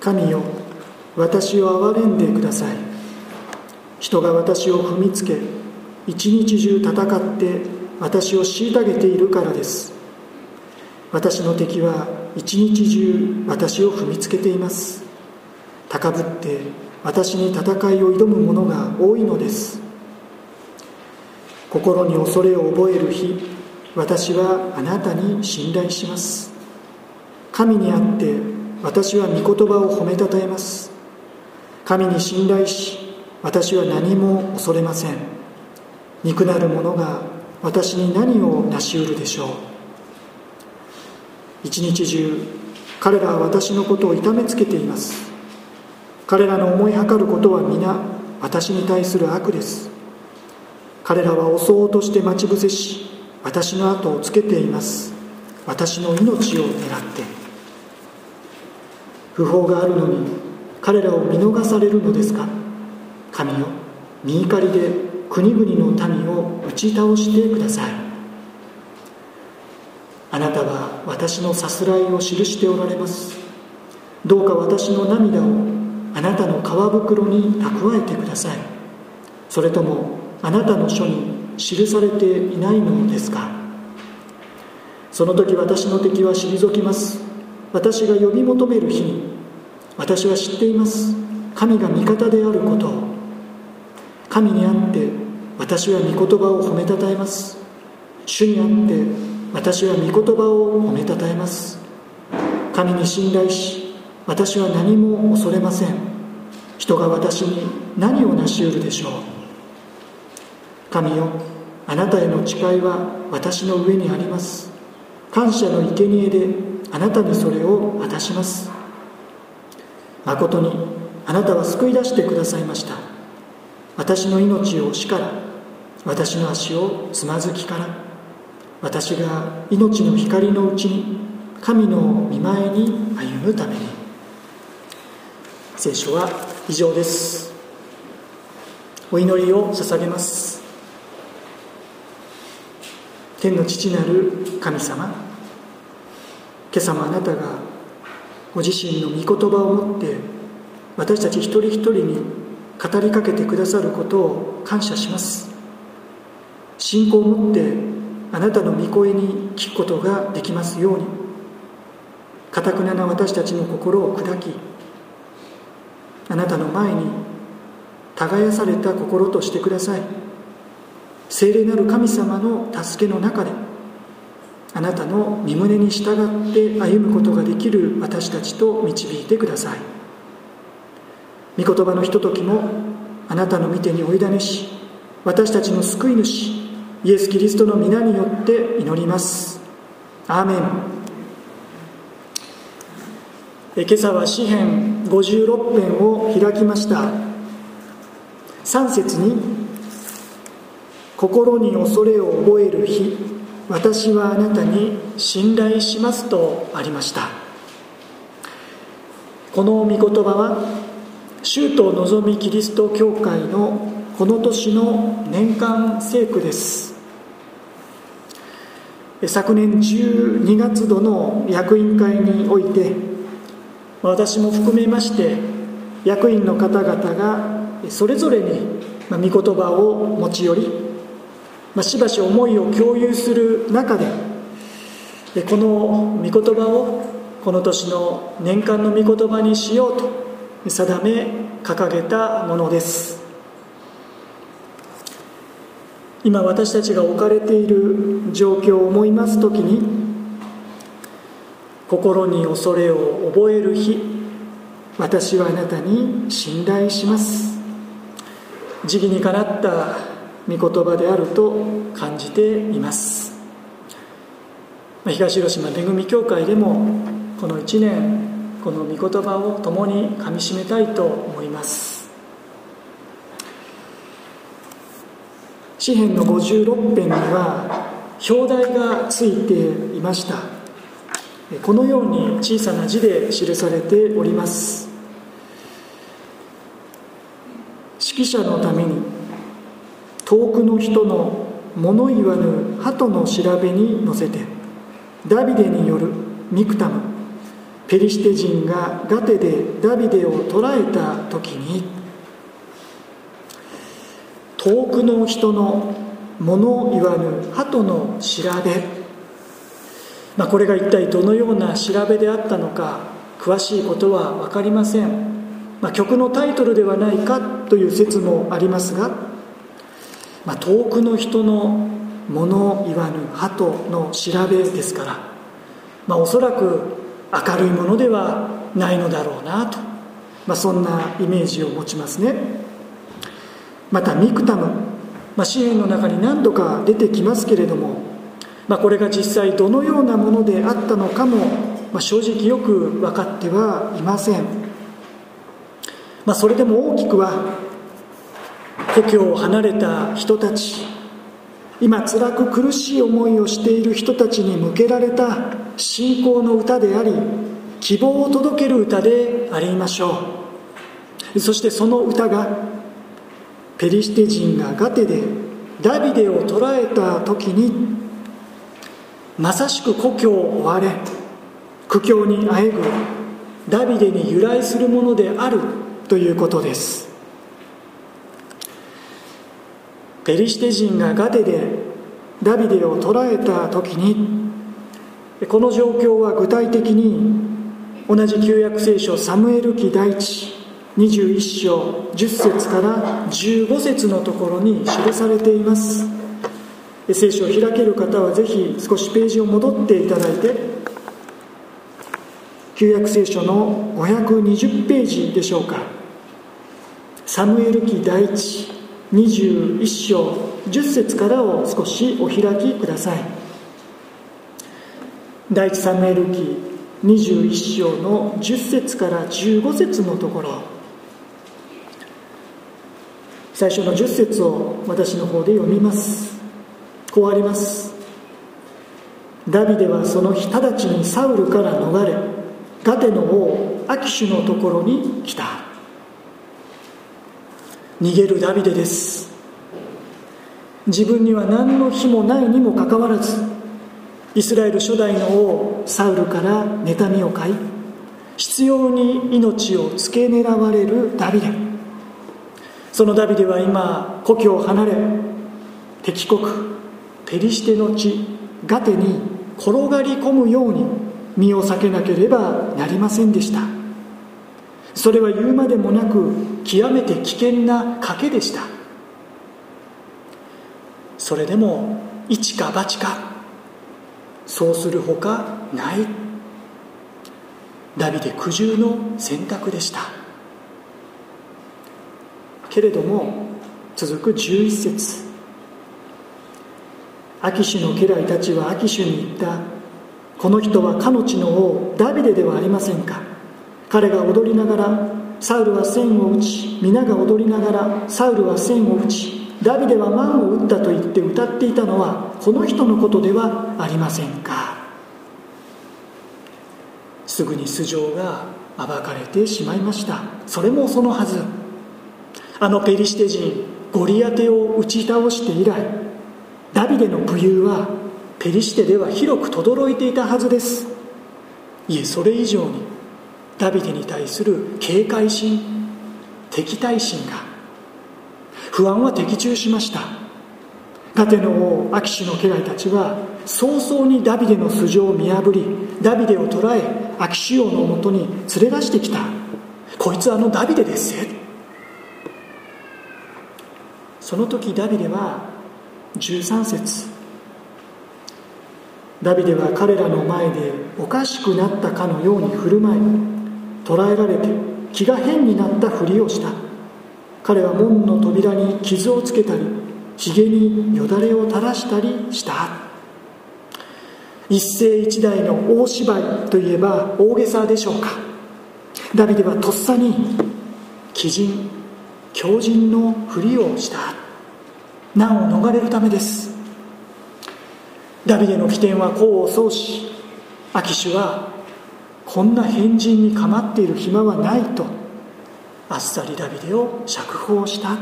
神よ私を憐れんでください。人が私を踏みつけ一日中戦って私を虐げているからです。私の敵は一日中私を踏みつけています。高ぶって私に戦いを挑む者が多いのです。心に恐れを覚える日私はあなたに信頼します。神にあって私は御言葉を褒めたたえます。神に信頼し私は何も恐れません。憎なる者が私に何を成し得るでしょう。一日中彼らは私のことを痛めつけています。彼らの思いはかることは皆私に対する悪です。彼らは襲おうとして待ち伏せし私の後をつけています。私の命を狙って。不法があるのに彼らを見逃されるのですか？神よ見怒りで国々の民を打ち倒してください。あなたは私のさすらいを記しておられます。どうか私の涙をあなたの皮袋に蓄えてください。それともあなたの書に記されていないのですか？その時私の敵は退きます。私が呼び求める日に私は知っています。神が味方であることを。神にあって私は御言葉を褒めたたえます。主にあって私は御言葉を褒めたたえます。神に信頼し私は何も恐れません。人が私に何を成し得るでしょう。神よあなたへの誓いは私の上にあります。感謝の生贄であなたにそれを渡します。誠にあなたは救い出してくださいました。私の命を死から私の足をつまずきから私が命の光のうちに神の見前に歩むために。聖書は以上です。お祈りを捧げます。天の父なる神様今朝もあなたがご自身の御言葉を持って私たち一人一人に語りかけてくださることを感謝します。信仰を持ってあなたの御声に聞くことができますように。かたくなな私たちの心を砕きあなたの前に耕された心としてください聖霊なる神様の助けの中であなたの身胸に従って歩むことができる私たちと導いてください。御言葉のひとときもあなたの御手においだねし私たちの救い主イエス・キリストの皆によって祈ります。アーメン。今朝は詩編56編を開きました。3節に心に恐れを覚える日私はあなたに信頼しますとありました。この御言葉は州都のぞみキリスト教会のこの年の年間聖句です。昨年12月度の役員会において私も含めまして役員の方々がそれぞれに御言葉を持ち寄りまあ、しばし思いを共有する中でこの御言葉をこの年の年間の御言葉にしようと定め掲げたものです。今私たちが置かれている状況を思います時に心に恐れを覚える日私はあなたに信頼します。時期にかなった御言葉であると感じています。東広島恵み教会でもこの1年この御言葉を共にかみしめたいと思います。詩篇の56編には表題がついていました。このように小さな字で記されております。指揮者のために遠くの人の物言わぬ鳩の調べに乗せてダビデによるミクタムペリシテ人がガテでダビデを捕らえた時に遠くの人の物言わぬ鳩の調べ、まあ、これが一体どのような調べであったのか詳しいことは分かりません、まあ、曲のタイトルではないかという説もありますが、まあ、遠くの人の物言わぬ鳩の調べですから、まあ、おそらく明るいものではないのだろうなと、まあ、そんなイメージを持ちますね。またミクタム、まあ、詩篇の中に何度か出てきますけれども、まあ、これが実際どのようなものであったのかも、まあ、正直よく分かってはいません、まあ、それでも大きくは故郷を離れた人たち。今辛く苦しい思いをしている人たちに向けられた信仰の歌であり希望を届ける歌でありましょう。そしてその歌がペリシテ人がガテでダビデを捕らえた時にまさしく故郷を追われ苦境にあえぐダビデに由来するものであるということです。ペリシテ人がガテでダビデを捕らえた時にこの状況は具体的に同じ旧約聖書サムエル記第一21章10節から15節のところに記されています。聖書を開ける方はぜひ少しページを戻っていただいて旧約聖書の520ページでしょうか。サムエル記第一21章10節からを少しお開きください。第一サムエル記21章の10節から15節のところ。最初の10節を私の方で読みます。こうあります。ダビデはその日直ちにサウルから逃れガテの王アキシュのところに来た。逃げるダビデです。自分には何の日もないにもかかわらずイスラエル初代の王サウルから妬みを買い執拗に命を付け狙われるダビデ。そのダビデは今故郷を離れ敵国ペリシテの地ガテに転がり込むように身を避けなければなりませんでした。それは言うまでもなく極めて危険な賭けでした。それでも一か八か。そうするほかない。ダビデ苦渋の選択でした。けれども続く11節。アキシュの家来たちはアキシュに言った。この人はかの地の王ダビデではありませんか。彼が踊りながらサウルは線を打ち皆が踊りながらサウルは線を打ちダビデは万を打ったと言って歌っていたのはこの人のことではありませんか。すぐに素性が暴かれてしまいました。それもそのはず。あのペリシテ人ゴリアテを打ち倒して以来ダビデの武勇はペリシテでは広く轟いていたはずです。いえそれ以上にダビデに対する警戒心敵対心が不安は的中しました。ガテの王アキシュの家来たちは早々にダビデの素性を見破りダビデを捕らえアキシュ王のもとに連れ出してきた。こいつあのダビデですその時ダビデは13節。ダビデは彼らの前でおかしくなったかのように振る舞い捕らえられて気が変になったふりをした。彼は門の扉に傷をつけたりひげによだれを垂らしたりした。一世一代の大芝居といえば大げさでしょうか。ダビデはとっさに鬼人狂人のふりをした。難を逃れるためです。ダビデの起点は功を奏しアキシュはこんな変人に構っている暇はないと。あっさりダビデを釈放した。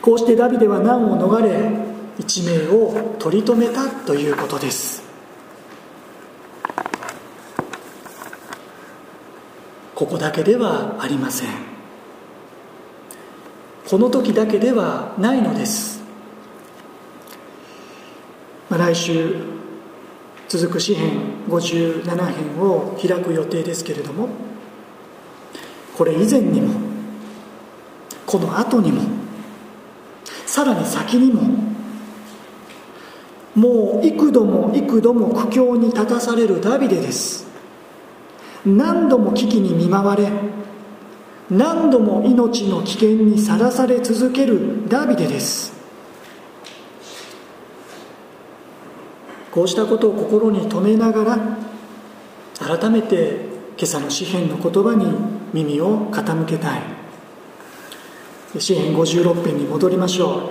こうしてダビデは難を逃れ一命を取り留めたということです。ここだけではありません。この時だけではないのです。まあ、来週続く詩編57編を開く予定ですけれどもこれ以前にもこの後にもさらに先にももう幾度も幾度も苦境に立たされるダビデです。何度も危機に見舞われ何度も命の危険にさらされ続けるダビデです。こうしたことを心に留めながら改めて今朝の詩篇の言葉に耳を傾けたい。詩篇56編に戻りましょ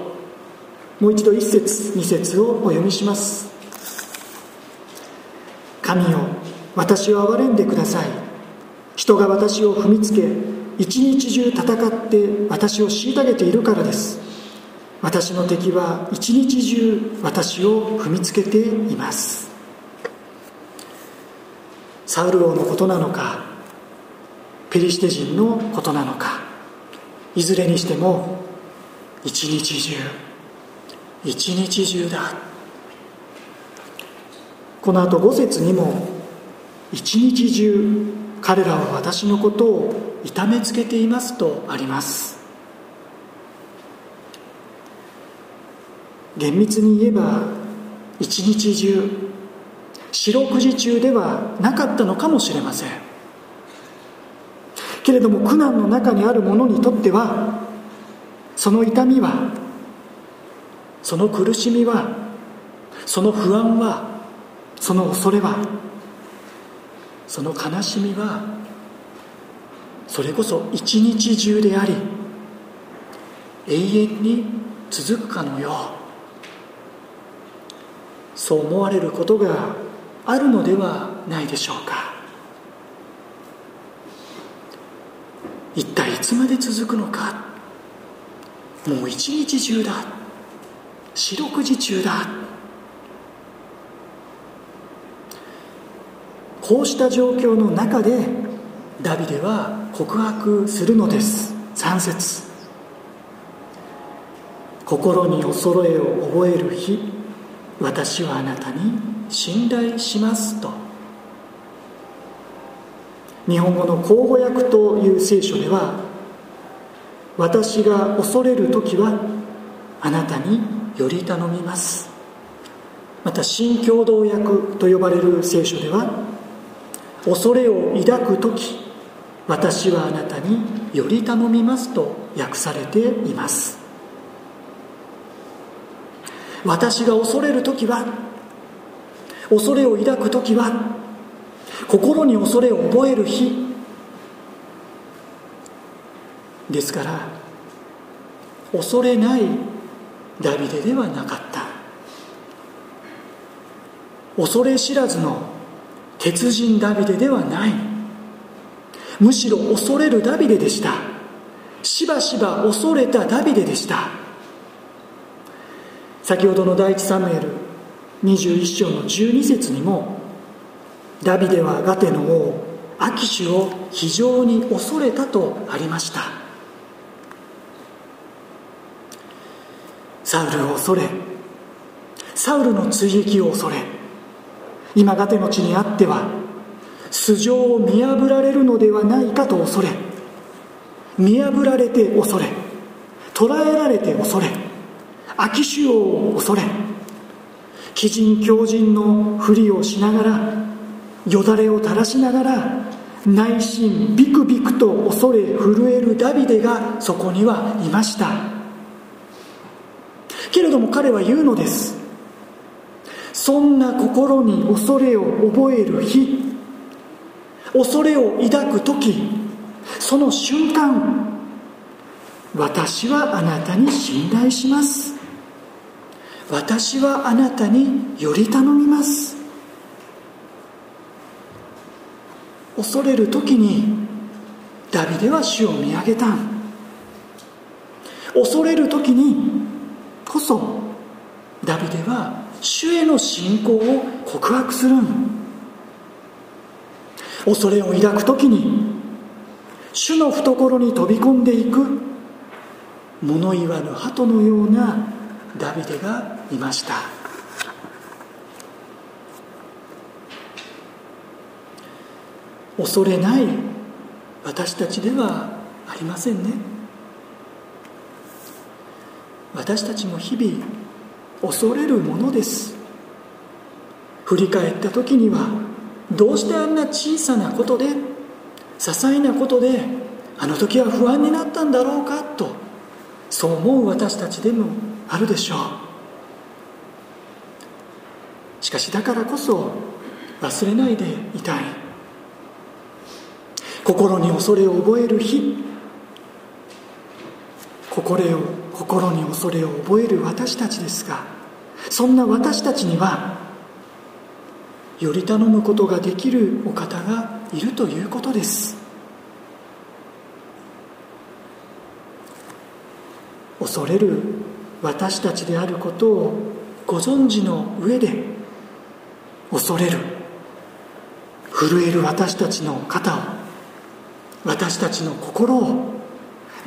う。もう一度一節二節をお読みします。神よ私を憐れんでください。人が私を踏みつけ一日中戦って私を虐げているからです。私の敵は一日中私を踏みつけています。サウル王のことなのかペリシテ人のことなのかいずれにしても一日中一日中だ。この後五節にも一日中彼らは私のことを痛めつけていますとあります。厳密に言えば一日中四六時中ではなかったのかもしれません。けれども苦難の中にある者にとってはその痛みはその苦しみはその不安はその恐れはその悲しみはそれこそ一日中であり永遠に続くかのよう。そう思われることがあるのではないでしょうか。一体いつまで続くのか。もう一日中だ。四六時中だ。こうした状況の中でダビデは告白するのです。3節。心に恐れを覚える日。私はあなたに信頼しますと。日本語の口語訳という聖書では私が恐れる時はあなたにより頼みます。また新共同訳と呼ばれる聖書では恐れを抱く時私はあなたにより頼みますと訳されています。私が恐れる時は恐れを抱く時は心に恐れを覚える日。ですから恐れないダビデではなかった。恐れ知らずの鉄人ダビデではない。むしろ恐れるダビデでした。しばしば恐れたダビデでした。先ほどの第一サムエル21章の12節にもダビデはガテの王アキシュを非常に恐れたとありました。サウルを恐れサウルの追撃を恐れ今ガテの地にあっては素性を見破られるのではないかと恐れ見破られて恐れ捕らえられて恐れ秋主を恐れ鬼人狂人のふりをしながらよだれを垂らしながら内心ビクビクと恐れ震えるダビデがそこにはいました。けれども彼は言うのです。そんな心に恐れを覚える日恐れを抱く時その瞬間私はあなたに信頼します。私はあなたにより頼みます。恐れる時にダビデは主を見上げた恐れる時にこそダビデは主への信仰を告白する恐れを抱く時に主の懐に飛び込んでいく。物言わぬ鳩のようなダビデがいました。恐れない私たちではありませんね。私たちも日々恐れるものです。振り返った時にはどうしてあんな小さなことで些細なことであの時は不安になったんだろうかとそう思う私たちでもあるでしょう。しかしだからこそ忘れないでいたい。心に恐れを覚える日。心を心に恐れを覚える私たちですがそんな私たちにはより頼むことができるお方がいるということです。恐れる私たちであることをご存知の上で恐れる。震える私たちの肩を私たちの心を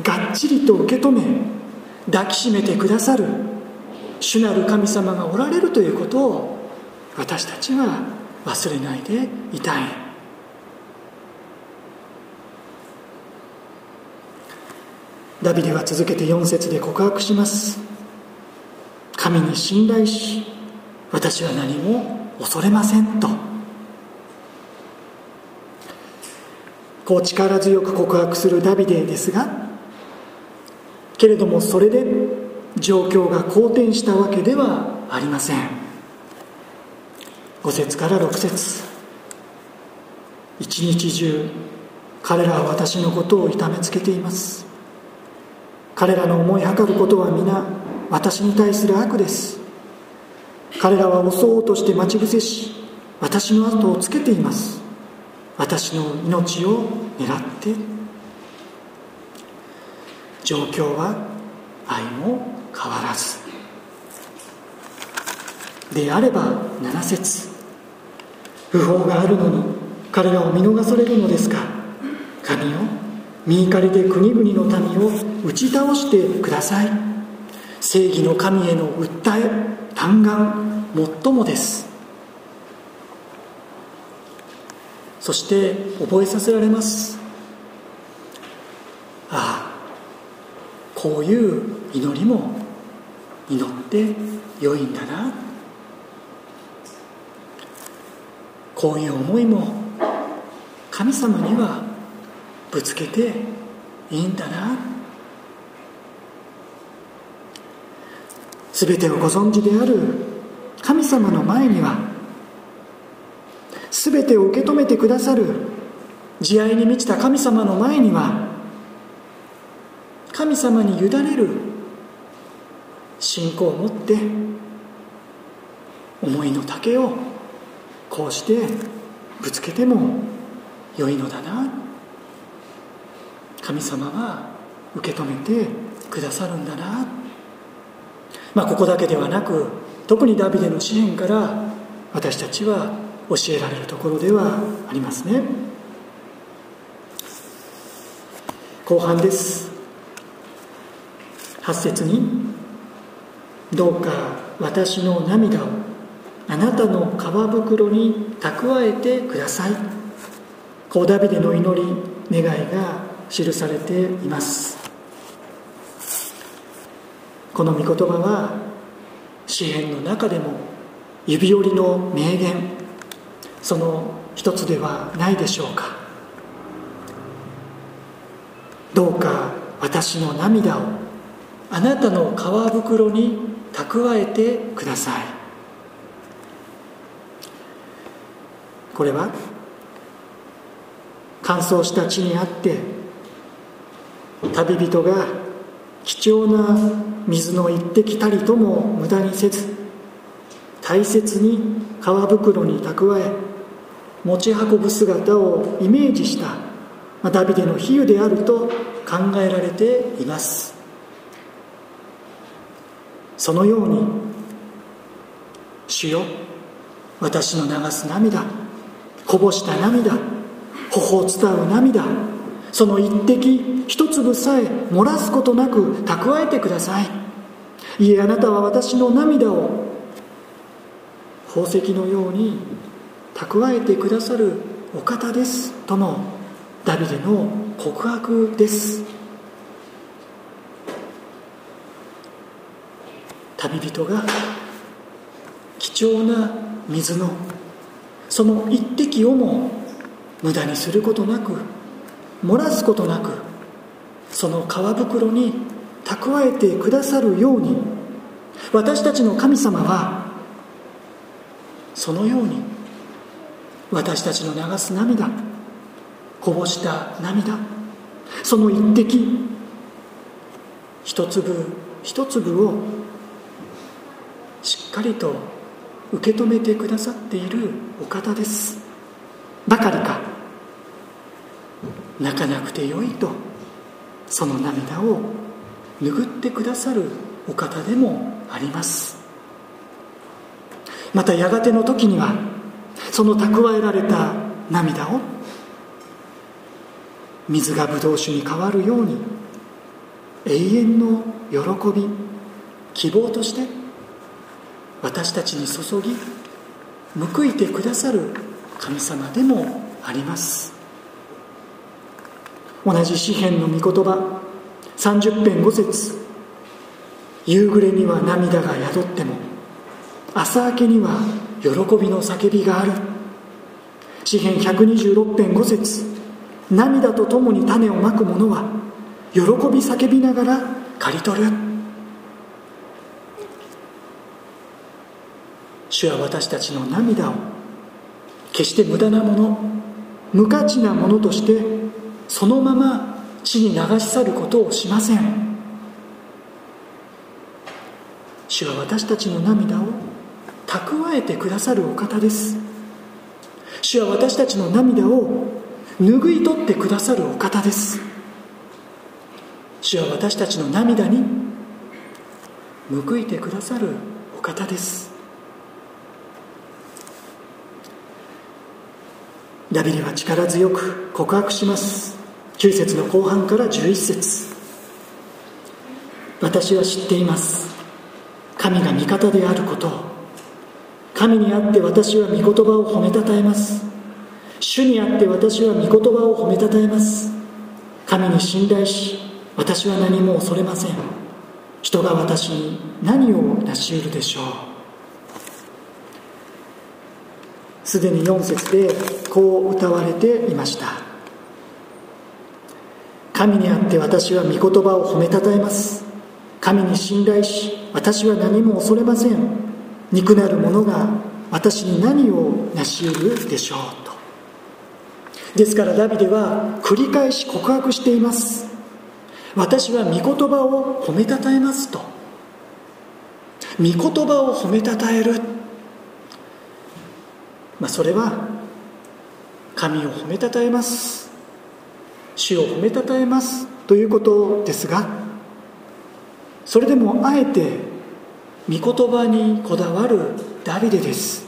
がっちりと受け止め抱きしめてくださる主なる神様がおられるということを私たちは忘れないでいたい。ダビデは続けて4節で告白します。神に信頼し私は何も恐れませんと。こう力強く告白するダビデですがけれどもそれで状況が好転したわけではありません。5節から6節。一日中彼らは私のことを痛めつけています。彼らの思いはかることは皆私に対する悪です。彼らは襲おうとして待ち伏せし私の後をつけています。私の命を狙って。状況は愛も変わらず。であれば7節不法があるのに彼らを見逃されるのですか。神よ見怒りで国々の民を打ち倒してください。正義の神への訴え嘆願最もです。そして覚えさせられます。ああこういう祈りも祈って良いんだな。こういう思いも神様にはぶつけていいんだな。全てをご存知である神様の前には全てを受け止めてくださる慈愛に満ちた神様の前には神様に委ねる信仰を持って思いの丈をこうしてぶつけても良いのだな。神様は受け止めてくださるんだな。まあここだけではなく特にダビデの詩篇から私たちは教えられるところではありますね。後半です。8節に「どうか私の涙をあなたの皮袋に蓄えてください」こうダビデの祈り願いが記されています。この御言葉は詩篇の中でも指折りの名言。その一つではないでしょうか。どうか私の涙をあなたの皮袋に蓄えてください。これは乾燥した地にあって旅人が貴重な水の一滴たりとも無駄にせず大切に皮袋に蓄え持ち運ぶ姿をイメージしたダビデの比喩であると考えられています。そのように主よ私の流す涙こぼした涙頬を伝う涙その一滴一粒さえ漏らすことなく蓄えてください。いえあなたは私の涙を宝石のように蓄えてくださるお方ですとのダビデの告白です。旅人が貴重な水のその一滴をも無駄にすることなく漏らすことなくその皮袋に蓄えてくださるように私たちの神様はそのように私たちの流す涙こぼした涙その一滴一粒一粒をしっかりと受け止めてくださっているお方です。ばかりか泣かなくてよいと。その涙を拭ってくださるお方でもあります。またやがての時にはその蓄えられた涙を水がブドウ酒に変わるように永遠の喜び希望として私たちに注ぎ報いてくださる神様でもあります。同じ詩篇の御言葉。30編5節。夕暮れには涙が宿っても朝明けには喜びの叫びがある。詩篇126編5節。涙とともに種をまく者は喜び叫びながら刈り取る。主は私たちの涙を決して無駄なもの無価値なものとしてそのまま地に流し去ることをしません。主は私たちの涙を蓄えてくださるお方です。主は私たちの涙を拭い取ってくださるお方です。主は私たちの涙に報いてくださるお方です。ダビデは力強く告白します。9節の後半から11節。私は知っています。神が味方であること。神にあって私は御言葉を褒めたたえます。主にあって私は御言葉を褒めたたえます。神に信頼し私は何も恐れません。人が私に何を成し得るでしょう。すでに4節でこう歌われていました。神にあって私は御言葉を褒めたたえます。神に信頼し私は何も恐れません。肉なる者が私に何を成し得るでしょうと。ですからダビデは繰り返し告白しています。私は御言葉を褒めたたえますと。御言葉を褒めたたえる、まあ、それは神を褒めたたえます。主を褒めたたえますということですがそれでもあえて御言葉にこだわるダビデです。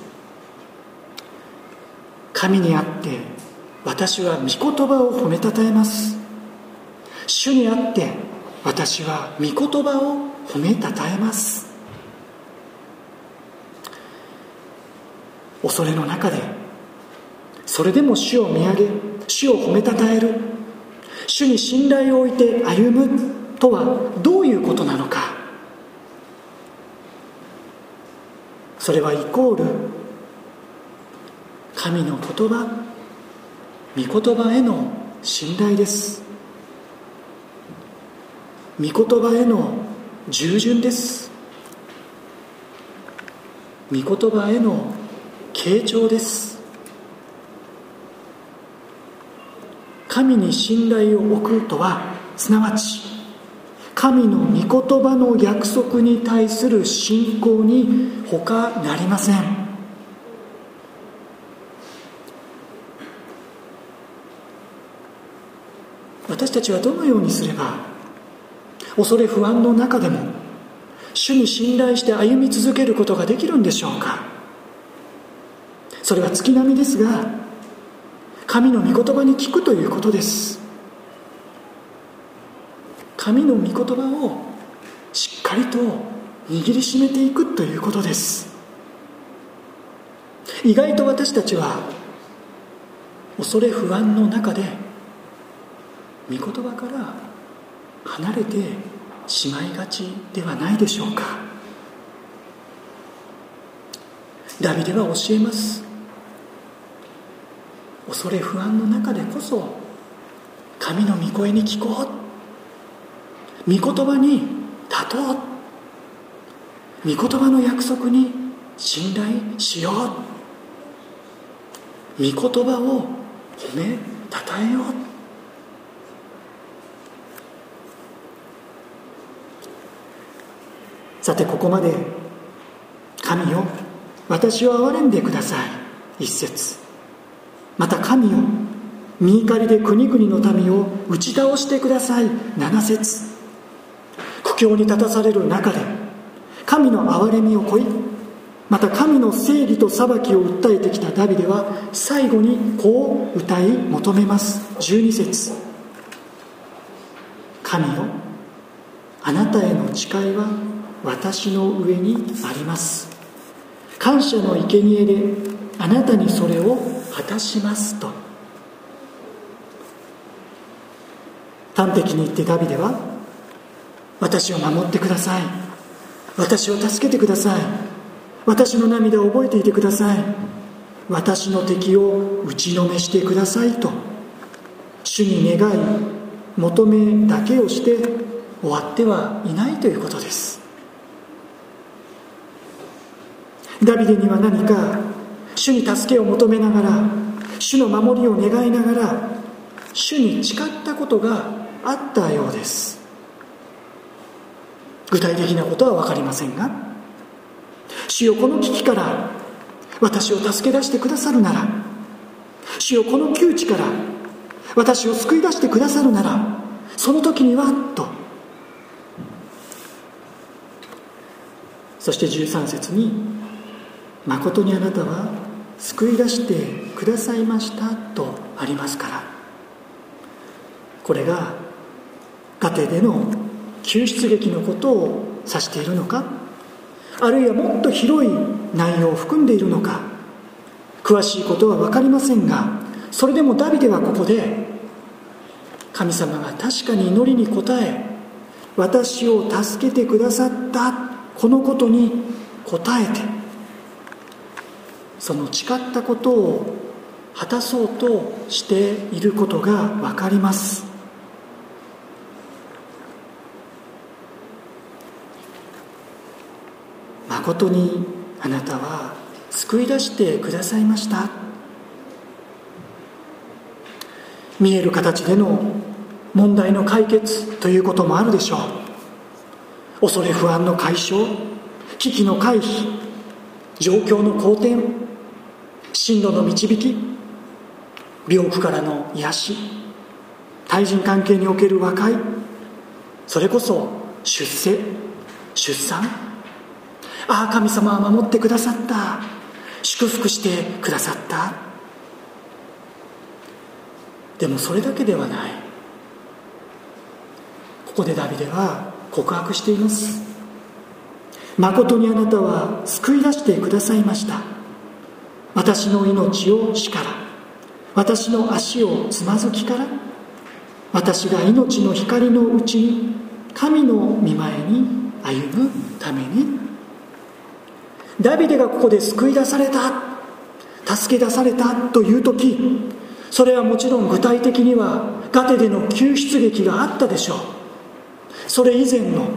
神にあって私は御言葉を褒めたたえます。主にあって私は御言葉を褒めたたえます。恐れの中でそれでも主を見上げ主を褒めたたえる。主に信頼を置いて歩むとはどういうことなのか。それはイコール神の言葉御言葉への信頼です。御言葉への従順です。御言葉への傾聴です。神に信頼を置くとはすなわち神の御言葉の約束に対する信仰に他なりません。私たちはどのようにすれば恐れ不安の中でも主に信頼して歩み続けることができるんでしょうか。それは月並みですが神の御言葉に聞くということです。神の御言葉をしっかりと握りしめていくということです。意外と私たちは恐れ不安の中で御言葉から離れてしまいがちではないでしょうか。ダビデは教えます。恐れ不安の中でこそ神の御声に聞こう。御言葉に立とう。御言葉の約束に信頼しよう。御言葉を褒めたたえよう。さてここまで「神よ私を憐れんでください」一節。また神よ身怒りで国々の民を打ち倒してください。七節。苦境に立たされる中で神の憐れみを超いまた神の正義と裁きを訴えてきたダビデは最後にこう歌い求めます。12節。神よあなたへの誓いは私の上にあります。感謝の生贄であなたにそれを果たしますと。端的に言ってダビデは私を守ってください。私を助けてください。私の涙を覚えていてください。私の敵を打ちのめしてくださいと。主に願い求めだけをして終わってはいないということです。ダビデには何か主に助けを求めながら主の守りを願いながら主に誓ったことがあったようです。具体的なことは分かりませんが主よこの危機から私を助け出してくださるなら主よこの窮地から私を救い出してくださるならその時にはと。そして13節に「誠にあなたは救い出してくださいました」とありますから。これが家庭での救出劇のことを指しているのかあるいはもっと広い内容を含んでいるのか詳しいことは分かりませんがそれでもダビデはここで神様が確かに祈りに応え私を助けてくださったこのことに応えてその誓ったことを果たそうとしていることが分かります。誠にあなたは救い出してくださいました。見える形での問題の解決ということもあるでしょう。恐れ不安の解消危機の回避状況の好転進路の導き病気からの癒し対人関係における和解それこそ出世出産。ああ神様は守ってくださった。祝福してくださった。でもそれだけではない。ここでダビデは告白しています。誠にあなたは救い出してくださいました。私の命を死から私の足をつまずきから私が命の光のうちに神の御前に歩むために。ダビデがここで救い出された助け出されたという時それはもちろん具体的にはガテでの救出劇があったでしょう。それ以前の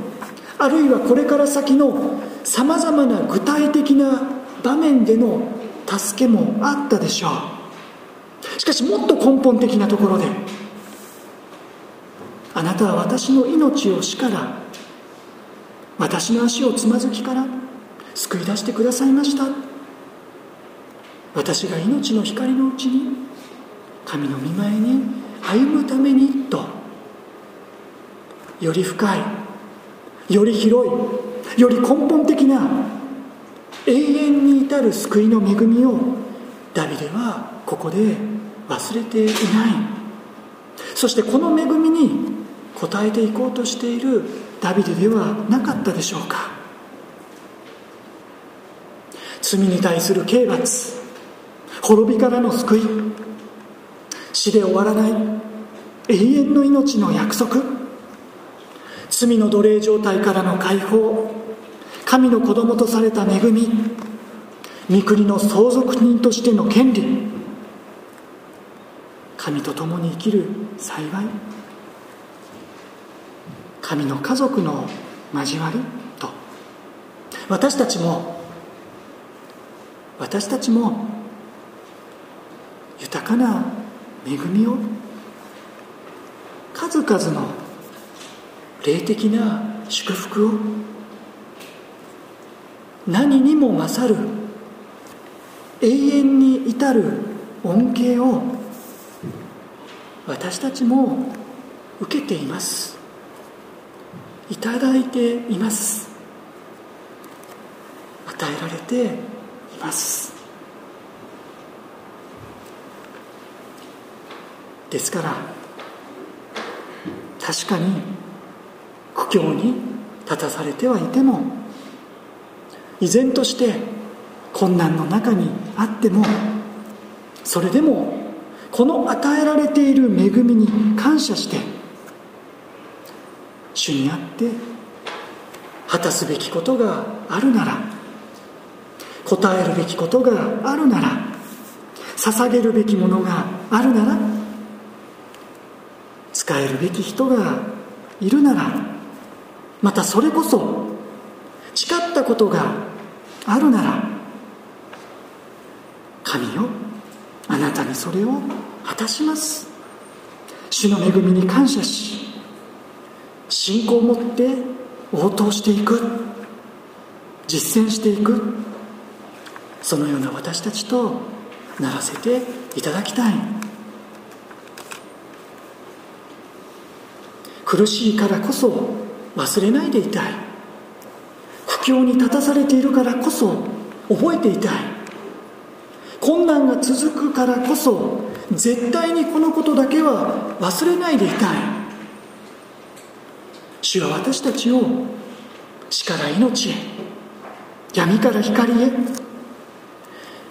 あるいはこれから先のさまざまな具体的な場面での助けもあったでしょう。しかしもっと根本的なところであなたは私の命を死から私の足をつまずきから救い出してくださいました。私が命の光のうちに神の御前に歩むためにとより深いより広いより根本的な永遠に至る救いの恵みをダビデはここで忘れていない。そしてこの恵みに答えていこうとしているダビデではなかったでしょうか。罪に対する刑罰滅びからの救い死で終わらない永遠の命の約束罪の奴隷状態からの解放神の子供とされた恵み御国の相続人としての権利神と共に生きる幸い神の家族の交わりと。私たちも私たちも豊かな恵みを数々の霊的な祝福を何にも勝る。永遠に至る恩恵を私たちも受けています。いただいています。与えられています。ですから確かに苦境に立たされてはいても依然として困難の中にあってもそれでもこの与えられている恵みに感謝して主にあって果たすべきことがあるなら答えるべきことがあるなら捧げるべきものがあるなら使えるべき人がいるならまたそれこそ誓ったことがあるなら神よあなたにそれを果たします。主の恵みに感謝し信仰を持って応答していく実践していくそのような私たちとならせていただきたい。苦しいからこそ忘れないでいたい。苦境に立たされているからこそ覚えていたい。困難が続くからこそ絶対にこのことだけは忘れないでいたい。主は私たちを死から命へ闇から光へ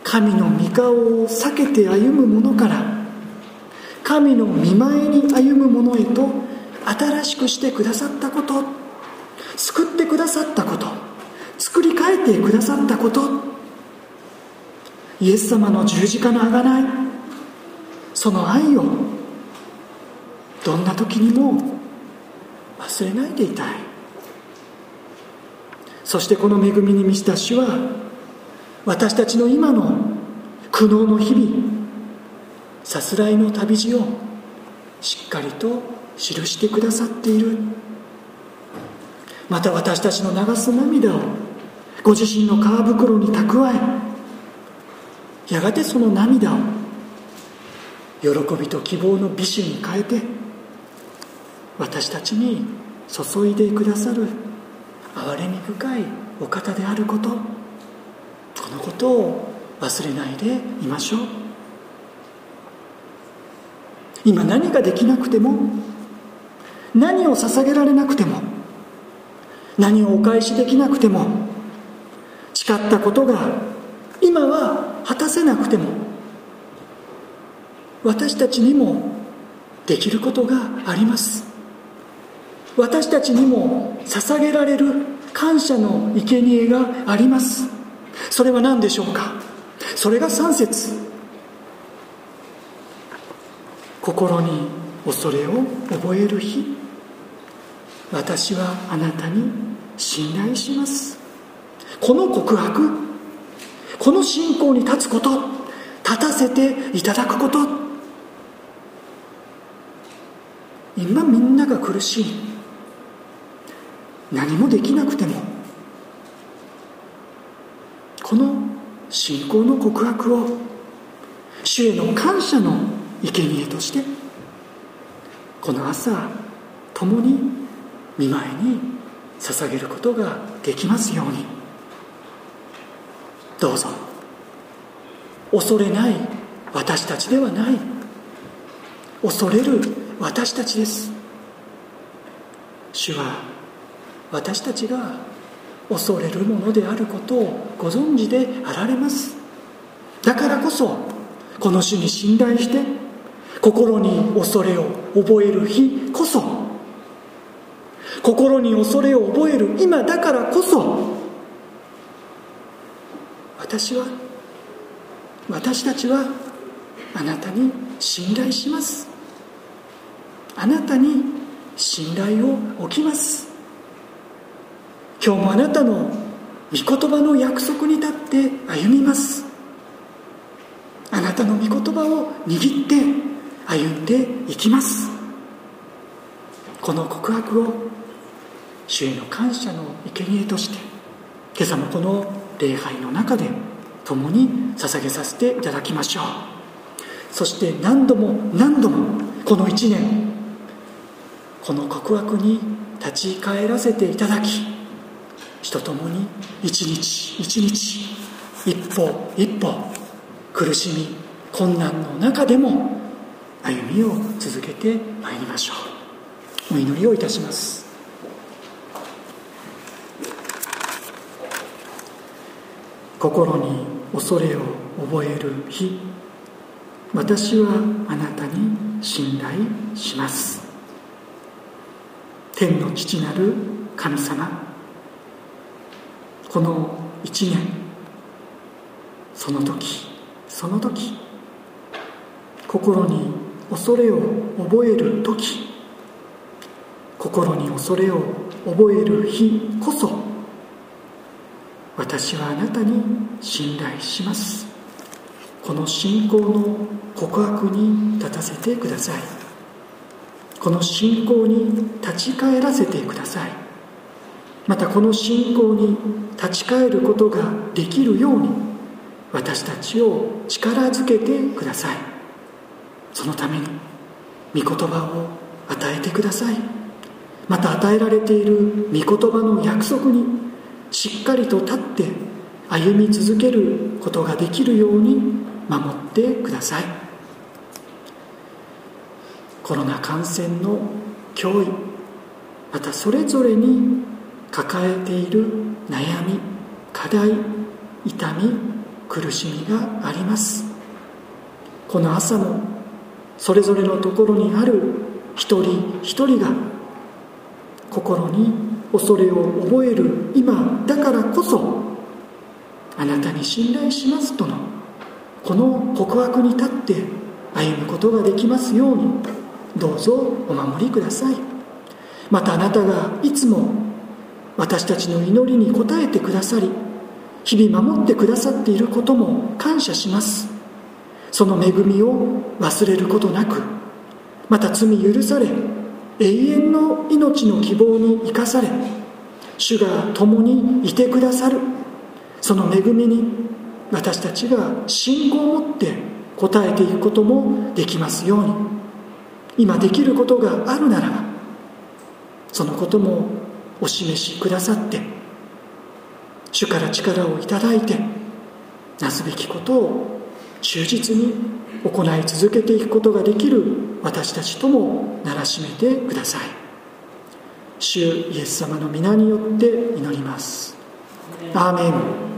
神の御顔を避けて歩む者から神の見前に歩む者へと新しくしてくださったこと救ってくださったことえてくださったこと。イエス様の十字架のあがない。その愛をどんな時にも忘れないでいたい。そしてこの恵みに満ちた主は私たちの今の苦悩の日々さすらいの旅路をしっかりと記してくださっている。また私たちの流す涙をご自身の皮袋に蓄えやがてその涙を喜びと希望の美酒に変えて私たちに注いでくださる憐れみ深いお方であることこのことを忘れないでいましょう。今何ができなくても何を捧げられなくても何をお返しできなくても誓ったことが今は果たせなくても私たちにもできることがあります。私たちにも捧げられる感謝の生贄があります。それは何でしょうか？それが3節。心に恐れを覚える日。私はあなたに信頼します。この告白この信仰に立つこと立たせていただくこと。今みんなが苦しい。何もできなくても。この信仰の告白を主への感謝の生贄としてこの朝共に見舞いに捧げることができますように。どうぞ。恐れない私たちではない。恐れる私たちです。主は私たちが恐れるものであることをご存知であられます。だからこそこの主に信頼して心に恐れを覚える日こそ心に恐れを覚える今だからこそ私は私たちはあなたに信頼します。あなたに信頼を置きます。今日もあなたの御言葉の約束に立って歩みます。あなたの御言葉を握って歩んでいきます。この告白を主への感謝の生贄として今朝もこの礼拝の中で共に捧げさせていただきましょう。そして何度も何度もこの1年この告白に立ち返らせていただき人ともに一日一日一歩一歩苦しみ困難の中でも歩みを続けてまいりましょう。お祈りをいたします。心に恐れを覚える日。私はあなたに信頼します。天の父なる神様。この一年。その時。その時。心に恐れを覚える時。心に恐れを覚える日こそ。私はあなたに信頼します。この信仰の告白に立たせてください。この信仰に立ち返らせてください。またこの信仰に立ち返ることができるように私たちを力づけてください。そのために御言葉を与えてください。また与えられている御言葉の約束にしっかりと立って歩み続けることができるように守ってください。コロナ感染の脅威またそれぞれに抱えている悩み課題痛み苦しみがあります。この朝もそれぞれのところにある一人一人が心に恐れを覚える今だからこそあなたに信頼しますとのこの告白に立って歩むことができますようにどうぞお守りください。またあなたがいつも私たちの祈りに応えてくださり日々守ってくださっていることも感謝します。その恵みを忘れることなくまた罪許され永遠の命の希望に生かされ主が共にいてくださる。その恵みに私たちが信仰を持って応えていくこともできますように。今できることがあるならばそのこともお示しくださって主から力をいただいてなすべきことを忠実に行い続けていくことができる私たちともならしめてください。主イエス様の皆によって祈ります。アーメン